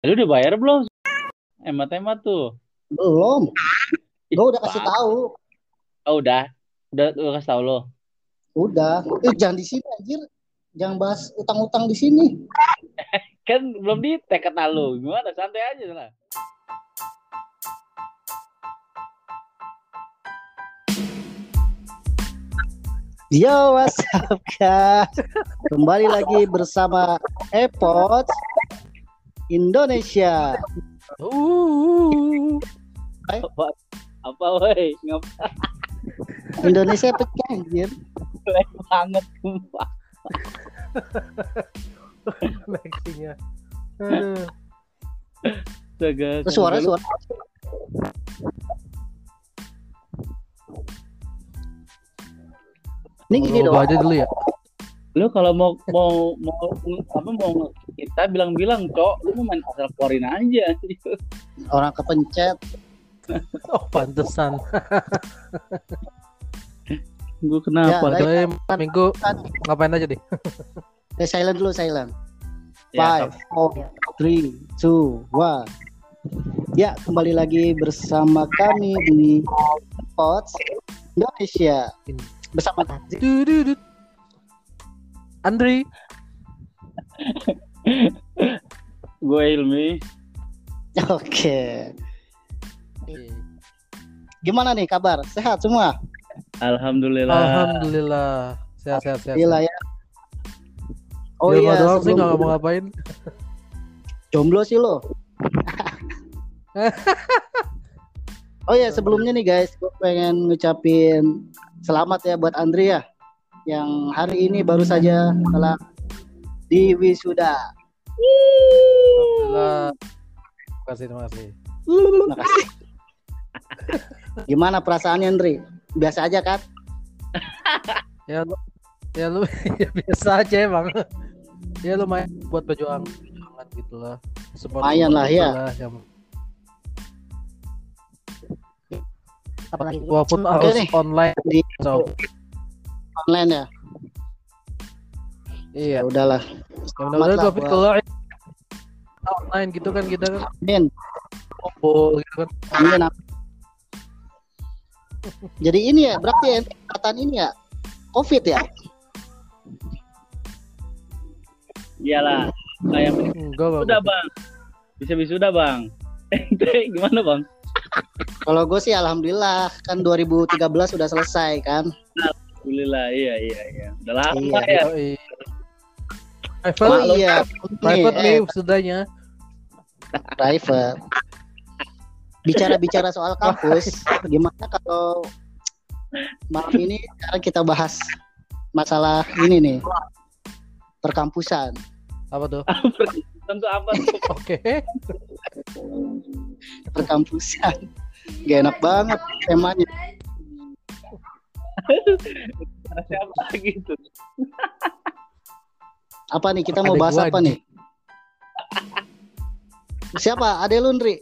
Lu udah bayar belum? Hemat-hemat tuh. Belum. Gue udah kasih tahu. Oh, udah. Udah udah kasih tahu lo. Udah. Eh jangan di sini anjir. Jangan bahas utang-utang di sini. Kan belum di tag kata lu. Gimana? Santai aja lah. Yo, what's up, guys? Kembali lagi bersama Epot Indonesia. Uh, Apa? Apa woi? Ngapa Indonesia pecah anjir. banget sumpah. Lexinya. Aduh. Terus suara Lu- suara. Ini gini doang. aja dulu ya. Lu kalau mau mau mau apa mau kita bilang-bilang, Cok, lu mau main asal keluarin aja. Orang kepencet. Oh, pantesan. Gue kenapa? Ya, Jadi minggu ngapain aja deh? Eh, silent dulu, silent. Ya, Five, four, three, two, one. Ya, kembali lagi bersama kami di Pots Indonesia bersama. Andri. Gue Ilmi. Oke. Gimana nih kabar? Sehat semua? Alhamdulillah. Alhamdulillah. Sehat sehat sehat. Gila ya. Oh Di rumah iya, doang sih nggak mau ngapain. jomblo sih lo. oh iya, sebelumnya nih guys, gue pengen ngucapin selamat ya buat Andri ya, yang hari ini baru saja telah di wisuda. Terima kasih terima kasih. Makasih. Gimana perasaannya Andri? Biasa aja kan? Ya lu ya lu ya biasa aja emang. Ya lumayan buat perjuangan perjuangan gitu lah. Support- Lumayan lah, support ya. lah yang- Apalagi harus nih. online. di So, online ya. Iya. Ya udahlah. Ya mudah-mudahan covid keluar online gitu kan kita kan Amin. kumpul gitu kan. Amin. Jadi ini ya, berarti ya kesempatan ini ya COVID ya. Iyalah. Kayak Enggak, enggak. Udah bang, bisa wisuda bang. Ente gimana bang? Kalau gue sih alhamdulillah kan 2013 sudah selesai kan. Alhamdulillah, iya iya iya. Udah lama Iya, ya. Yoi. Oh Private, iya, private nih, nih eh, sudahnya. private. Bicara-bicara soal kampus, gimana kalau malam ini sekarang kita bahas masalah ini nih perkampusan. Apa tuh? Tentu apa tuh? Oke. Perkampusan. Gak enak banget temanya. Siapa lagi tuh? Apa nih kita mau Adek bahas gua, apa nih? Siapa? Ade Lundri.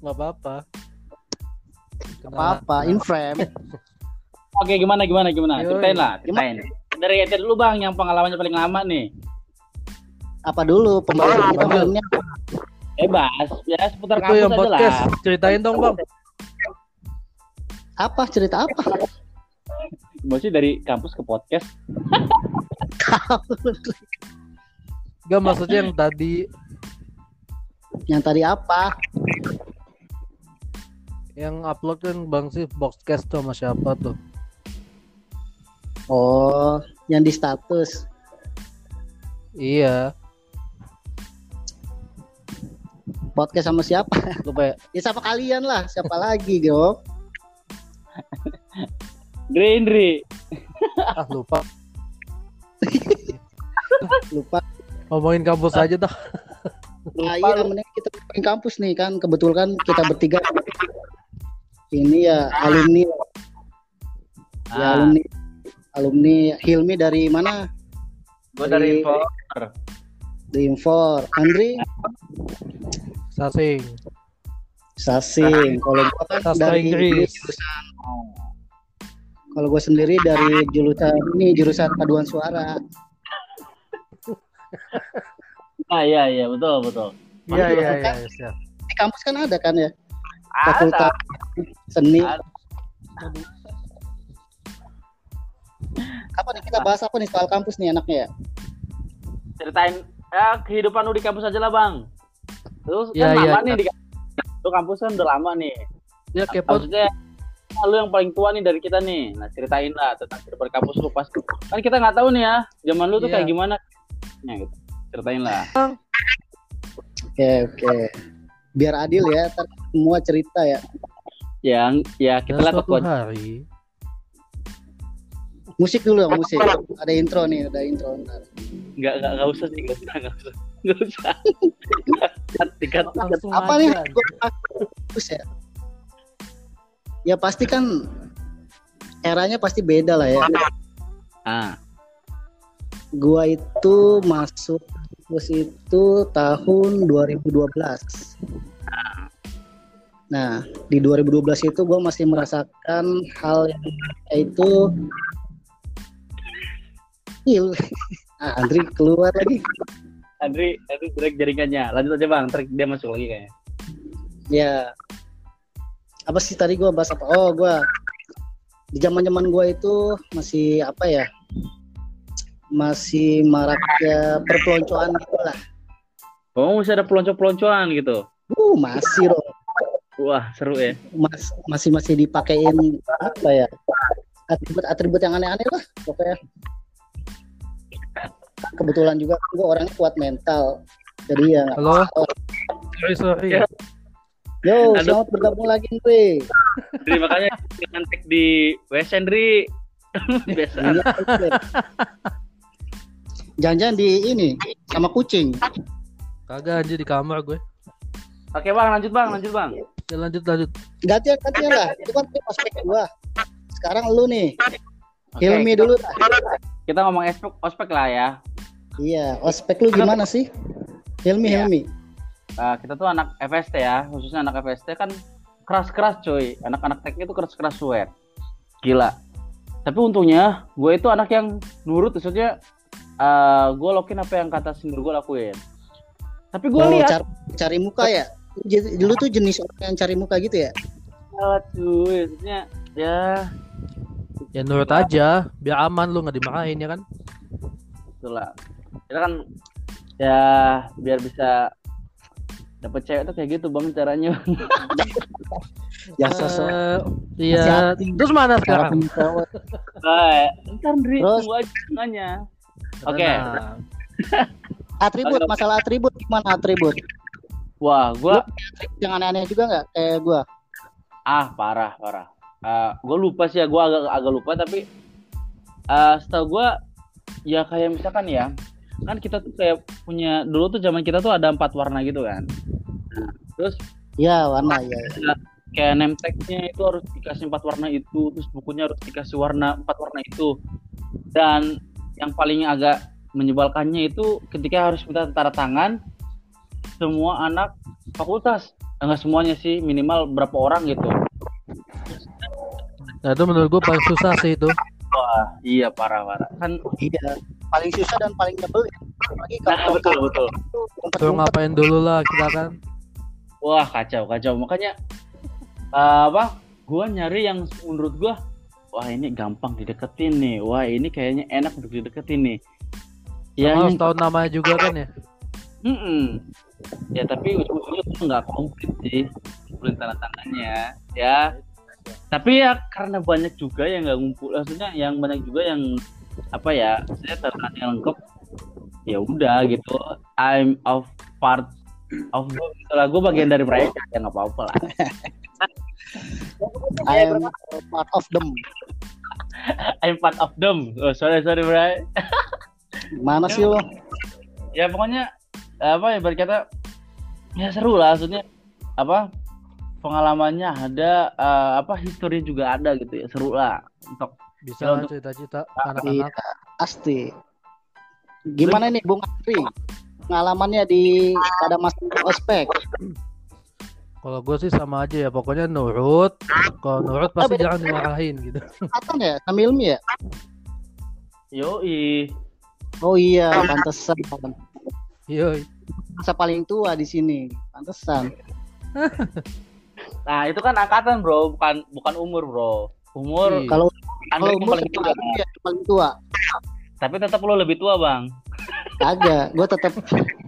Enggak apa-apa. Apa-apa, in frame. Oke gimana gimana gimana? Yoi. Ceritain lah, ceritain. Dari Ete dulu bang, yang pengalamannya paling lama nih. Apa dulu pembahasan kita Apa? malamnya? Bebas, ya seputar Itu kampus yang aja podcast. lah. Ceritain dong, Bang. Apa cerita apa? Maksudnya dari kampus ke podcast. Enggak maksudnya yang tadi Yang tadi apa? yang upload kan Bang sih boxcast tuh sama siapa tuh? Oh, yang di status. Iya, Podcast sama siapa? lupa ya. Ya siapa kalian lah, siapa lagi, Bro? Greenry. Ah, lupa. Lupa. Ngomongin kampus aja dah. Nah, iya, mending kita main kampus nih kan. Kebetulan kita bertiga ini ya alumni, ya Ah, alumni, alumni Hilmi dari mana? gue dari info. Di Infor. Andri Sasing. Sasing. Kalau gua kan Sastra dari Inggris. jurusan Kalau gue sendiri dari jurusan ini jurusan paduan suara. Nah, iya iya betul betul. Iya iya iya. Di kampus kan ada kan ya Ada. fakultas seni. Ada. Apa nih kita bahas apa nih soal kampus nih anaknya ya? Ceritain ya kehidupan lu di kampus aja lah bang. Terus Iya, kan iya, lama iya. nih di kampus. Lu kampus kan udah lama nih. Ya kepo. Maksudnya ah, lu yang paling tua nih dari kita nih. Nah ceritain lah tentang kehidupan kampus lu pas. Kan kita nggak tahu nih ya zaman lu tuh Iya. kayak gimana. Ya gitu. Ceritain lah. Oke oke. Biar adil ya, ntar semua cerita ya. Yang ya kita suatu tuh hari Musik dulu dong, musik. Ada intro nih, ada intro. Ntar. nggak nggak nggak usah sih nggak usah nggak usah nggak usah. Dikat. langsung Apa nih? Gua kampus ya. Ya pasti kan eranya pasti beda lah ya. Ah Gua itu masuk kampus itu tahun 2012. Nah, di 2012 itu gue masih merasakan hal yang itu Il. Ah, Andri keluar lagi. Andri Andri break jaringannya. Lanjut aja bang. Ntar dia masuk lagi kayaknya. Ya. Apa sih tadi gua bahas apa? Oh, gua di zaman-zaman gua itu masih apa ya? Masih maraknya perpeloncoan gitu lah. Oh masih ada pelonco-peloncoan gitu. Uh, masih loh. Wah seru ya. Mas, masih masih dipakein apa ya? Atribut-atribut yang aneh-aneh lah pokoknya. Kebetulan juga gua orangnya kuat mental. Jadi ya Halo? Sorry sorry. Ya. Yo, Halo. selamat bergabung lagi gue. Andri makanya jangan tag di WS Andri. Biasa. Iya. Jangan-jangan di ini sama kucing. Kagak anjir di kamar gue. Oke bang lanjut bang lanjut bang. Ya, lanjut lanjut. Gantian gantian lah. Itu kan ospek gua. Sekarang lu nih. Oke, Hilmi kita- dulu dah. Kita ngomong ospek ospek lah ya. Iya, ospek lu gimana sih? Hilmi Iya. Hilmi. Uh, kita tuh anak FST ya, khususnya anak FST kan keras-keras coy. Anak-anak teknik itu keras-keras sweat. Gila. Tapi untungnya gue itu anak yang nurut, maksudnya uh, gue lokin apa yang kata senior gue lakuin. Tapi gue Oh, lihat, cari, cari muka ya? Jadi- Lu tuh jenis orang yang cari muka gitu ya? ah, cuy, maksudnya ya Ya nurut aja, biar aman lu nggak dimarahin ya kan. itulah. Kita kan ya biar bisa dapet cewek tuh kayak gitu bang caranya. Ya sosok Eh, Iya. Terus mana sekarang? Nah, ntar Dri, Terus? tunggu aja tengahnya. Oke. Nah, Atribut, masalah atribut gimana atribut? Wah, gua Yang aneh-aneh juga nggak kayak gua? ah parah parah. Uh, gue lupa sih ya, gue agak agak lupa tapi uh, setahu gue ya kayak misalkan ya kan kita tuh kayak punya dulu tuh zaman kita tuh ada empat warna gitu kan. Nah, terus Ya, warna ya. kayak name tag-nya itu harus dikasih empat warna itu, terus bukunya harus dikasih warna empat warna itu. Dan yang paling agak menyebalkannya itu ketika harus minta tanda tangan semua anak fakultas. Enggak semuanya sih, minimal berapa orang gitu. nah itu menurut gue paling susah sih itu. Wah, iya parah parah. Kan Iya. Paling susah dan paling nyebelin. Apalagi nah, kalau betul betul. ngumpet-ngumpet. Suruh ngapain dulu lah kita kan. Wah, kacau kacau. Makanya eh, apa? Gua nyari yang menurut gua wah ini gampang dideketin nih. Wah, ini kayaknya enak untuk dideketin nih. Ya, Ya, harus yang tahu namanya juga kan ya. Mm-mm. Ya tapi ujung-ujungnya tuh nggak komplit sih ngumpulin tanda tangannya ya. Tapi ya karena banyak juga yang nggak ngumpul, maksudnya yang banyak juga yang apa ya, saya yang lengkap. Ya udah gitu. I'm of part of lah gue bagian dari mereka ya nggak apa-apa lah. I am part of them. I'm part of them. Oh sorry sorry bray. Mana sih lo? Ya pokoknya apa ya berkata ya seru lah maksudnya apa pengalamannya ada eh, apa histori juga ada gitu ya seru lah untuk Bisa Ya, lah untuk- cerita-cerita Iya, anak-anak. pasti. Gimana nih Bung Andri? Pengalamannya di pada masa ospek. Kalau gue sih sama aja ya, pokoknya nurut. Kalau nurut pasti beda- jangan dimarahin gitu. Apa ya? Sama Ilmi ya? yoi Oh iya, pantesan. Yoi. Masa paling tua di sini. Pantesan. Nah, itu kan angkatan, Bro, bukan bukan umur, Bro. Umur Iya. Kalau Andre umur paling tua. paling ya, paling tua. Tapi tetap lo lebih tua, Bang. Agak, gue tetap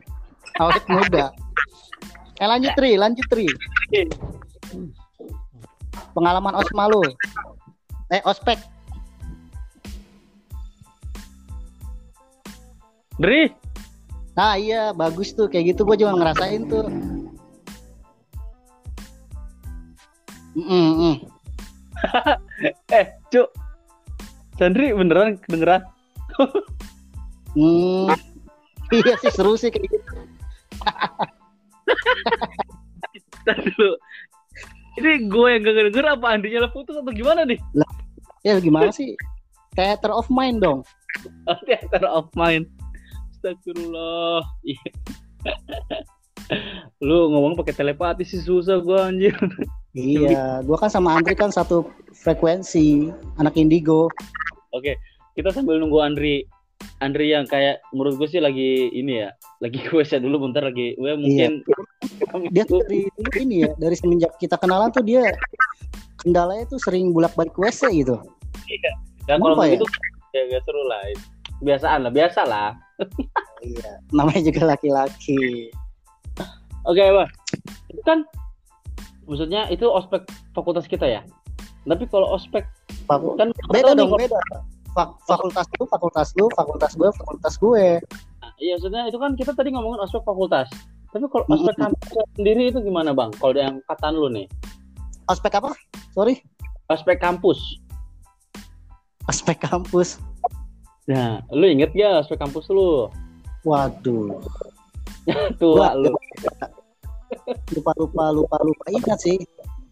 awet muda. Eh lanjut Tri, lanjut Tri. Pengalaman osma lu. Eh ospek. Dri, Nah iya bagus tuh kayak gitu gue juga ngerasain tuh. Mm -mm. eh, Cuk. Sandri beneran kedengeran? Hmm. Iya sih seru sih kayak gitu. Dulu. Ini gue yang gak denger apa Andrinya putus atau gimana nih? Ya gimana sih? Theater of mind dong. Oh, theater of mind. Astagfirullah. Iya. Lu ngomong pakai telepati sih susah gue anjir. Iya, gua kan sama Andri kan satu frekuensi, anak indigo. Oke, kita sambil nunggu Andri. Andri yang kayak menurut gue sih lagi ini ya, lagi gue WC dulu bentar lagi. Gue mungkin Dia tuh dari ini ya, dari semenjak kita kenalan tuh dia kendalanya tuh sering bolak-balik WC gitu. ya, kalau Kenapa ya? begitu ya gak seru lah. Biasaan lah, biasa lah. Iya, namanya juga laki-laki. Oke, Bang. Itu kan maksudnya itu ospek fakultas kita ya. Tapi kalau ospek Faku- kan Beda dong, nih, beda. Fak- fakultas lu, fakultas lu, fakultas gue, fakultas gue. Iya, maksudnya itu kan kita tadi ngomongin ospek fakultas. Tapi kalau ospek kampus sendiri itu gimana, Bang? Kalau yang angkatan lu nih. Ospek apa? Sorry, Ospek kampus. ospek kampus. Nah, lu inget gak ospek kampus lu? Waduh, Tua lu. Lupa lupa lupa lupa ingat sih.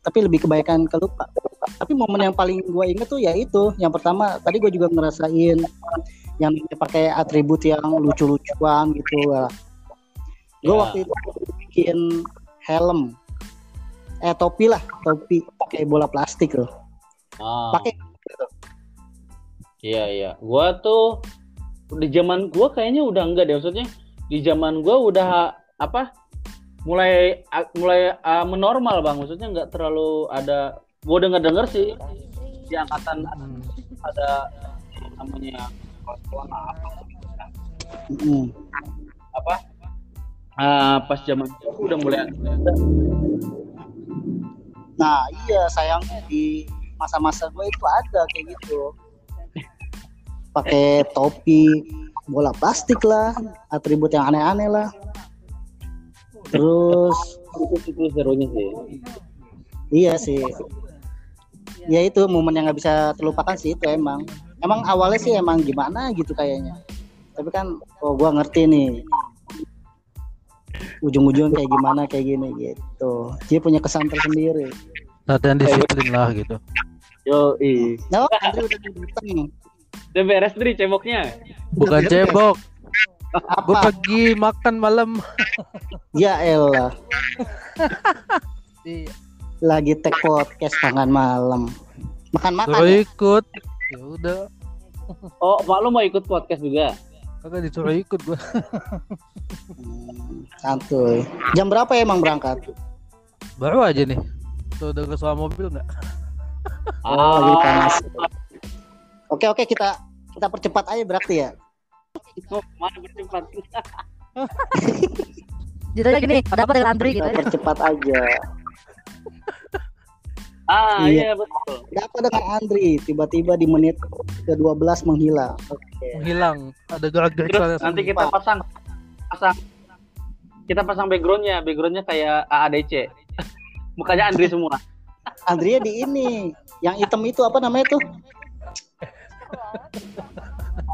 Tapi lebih kebaikan ke lupa. Tapi momen yang paling gue inget tuh ya itu. Yang pertama, tadi gue juga ngerasain yang pakai atribut yang lucu-lucuan gitu. Gue Ya. waktu itu bikin helm. Eh topi lah, topi pakai bola plastik loh. Ah. Pakai Iya iya, gua tuh di zaman gua kayaknya udah enggak deh maksudnya di zaman gua udah apa mulai a- mulai uh, menormal bang maksudnya nggak terlalu ada gua denger denger sih di angkatan Hmm. ada namanya apa Mm. apa Ah, pas zaman itu udah mulai. Nah iya sayangnya di masa-masa gue itu ada kayak gitu. Pakai topi bola plastik lah, atribut yang aneh-aneh lah. Terus itu, itu serunya sih iya sih. Ya itu momen yang nggak bisa terlupakan sih itu emang. Emang awalnya sih emang gimana gitu kayaknya. Tapi kan oh gua ngerti nih. Ujung-ujung kayak gimana kayak gini gitu. Dia punya kesan tersendiri. Latihan disiplin lah gitu. yo ih Nah, Andri udah datang. udah beres Dri ceboknya Bukan cebok. Gue Apa? pergi makan malam. Ya elah. Iya. lagi tag podcast tangan malam makan makan Suruh ya? ikut. Ya udah. oh mak lu mau ikut podcast juga Kagak disuruh ikut gua. Hmm, santuy jam berapa ya emang berangkat Baru aja nih. Tuh udah ke soal mobil nggak? oh ah panas oke oke kita kita percepat aja berarti ya mana bercepat Jadi gini, ada apa dengan Andri gitu? Kita percepat aja. Ah iya. Iya. betul. Ada apa dengan Andri tiba-tiba di menit ke 12 menghilang. Oke. Menghilang. Ada gerak-gerik Terus nanti kita pasang pasang. Kita pasang backgroundnya. Backgroundnya kayak AADC mukanya Andri semua. Andri ya di ini. Yang hitam itu apa namanya tuh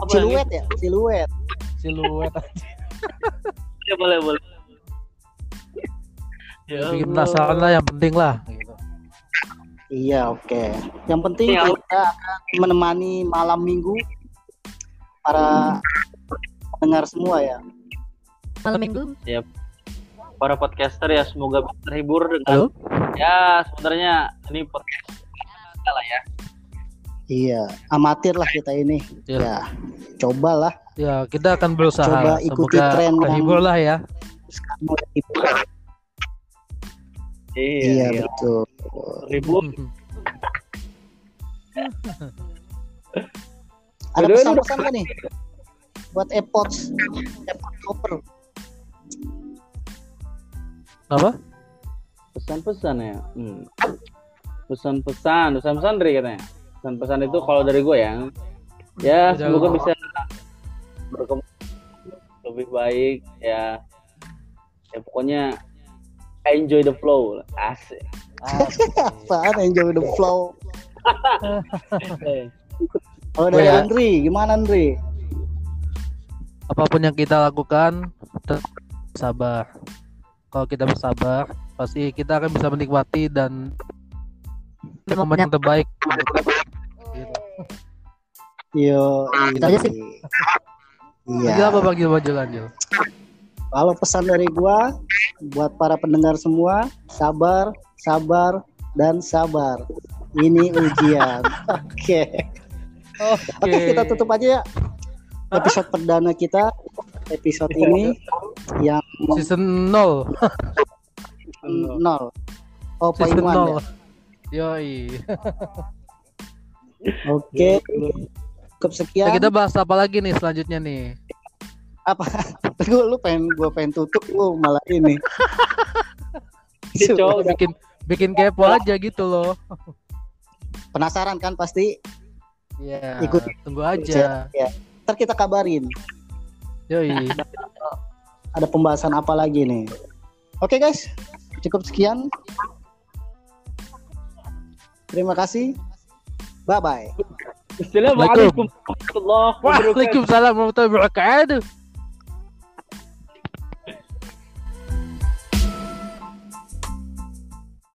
Apa siluet ya siluet siluet. ya boleh boleh Ya, bikin penasaran lah yang penting lah. Gitu. Iya oke. Yang penting Iya. kita akan menemani malam minggu para pendengar semua ya. Malam minggu. para podcaster ya semoga terhibur dengan Halo? ya sebenarnya ini podcast lah ya Iya, amatir lah kita ini. Iya. Ya, cobalah Ya, kita akan berusaha. Coba ikuti Semoga tren yang- terhibur lah ya. sekarang mulai ibu. Iya, Iya, iya. betul. Ribu. Ada pesan-pesan nggak nih buat AirPods, AirPods Copper? Apa? Pesan-pesan ya. Hmm. Pesan-pesan, pesan-pesan dari katanya. Pesan-pesan itu kalau dari gue ya, ya semoga bisa berkembang lebih baik ya. Ya pokoknya enjoy the flow. Asik. Apaan enjoy the flow? Kalau dari Ya. Andri, gimana Andri? Apa pun yang kita lakukan, tetap sabar. Kalau kita bersabar, pasti kita akan bisa menikmati dan momen yang terbaik. Yo, Gitu aja sih. Iya. Lanjut apa bang? Lanjut, lanjut. Kalau pesan dari gua buat para pendengar semua, sabar, sabar, dan sabar. Ini ujian. Oke. Oke, kita tutup aja ya. Episode perdana kita, episode ini yang Season 0. nol. Oh, poin Season one 0. ya. Yoi. Oke. Cukup Nah, sekian. kita bahas apa lagi nih selanjutnya nih? apa? Gue lu pengen gua pengen tutup lu malah ini. Cowok bikin bikin kepo aja gitu loh. Penasaran kan pasti? Iya. Ikut. Tunggu aja. Ntar kita kabarin. Yoi. ada pembahasan apa lagi nih. Oke guys, cukup sekian. Terima kasih. Bye bye. Assalamualaikum warahmatullahi wabarakatuh. Waalaikumsalam warahmatullahi wabarakatuh.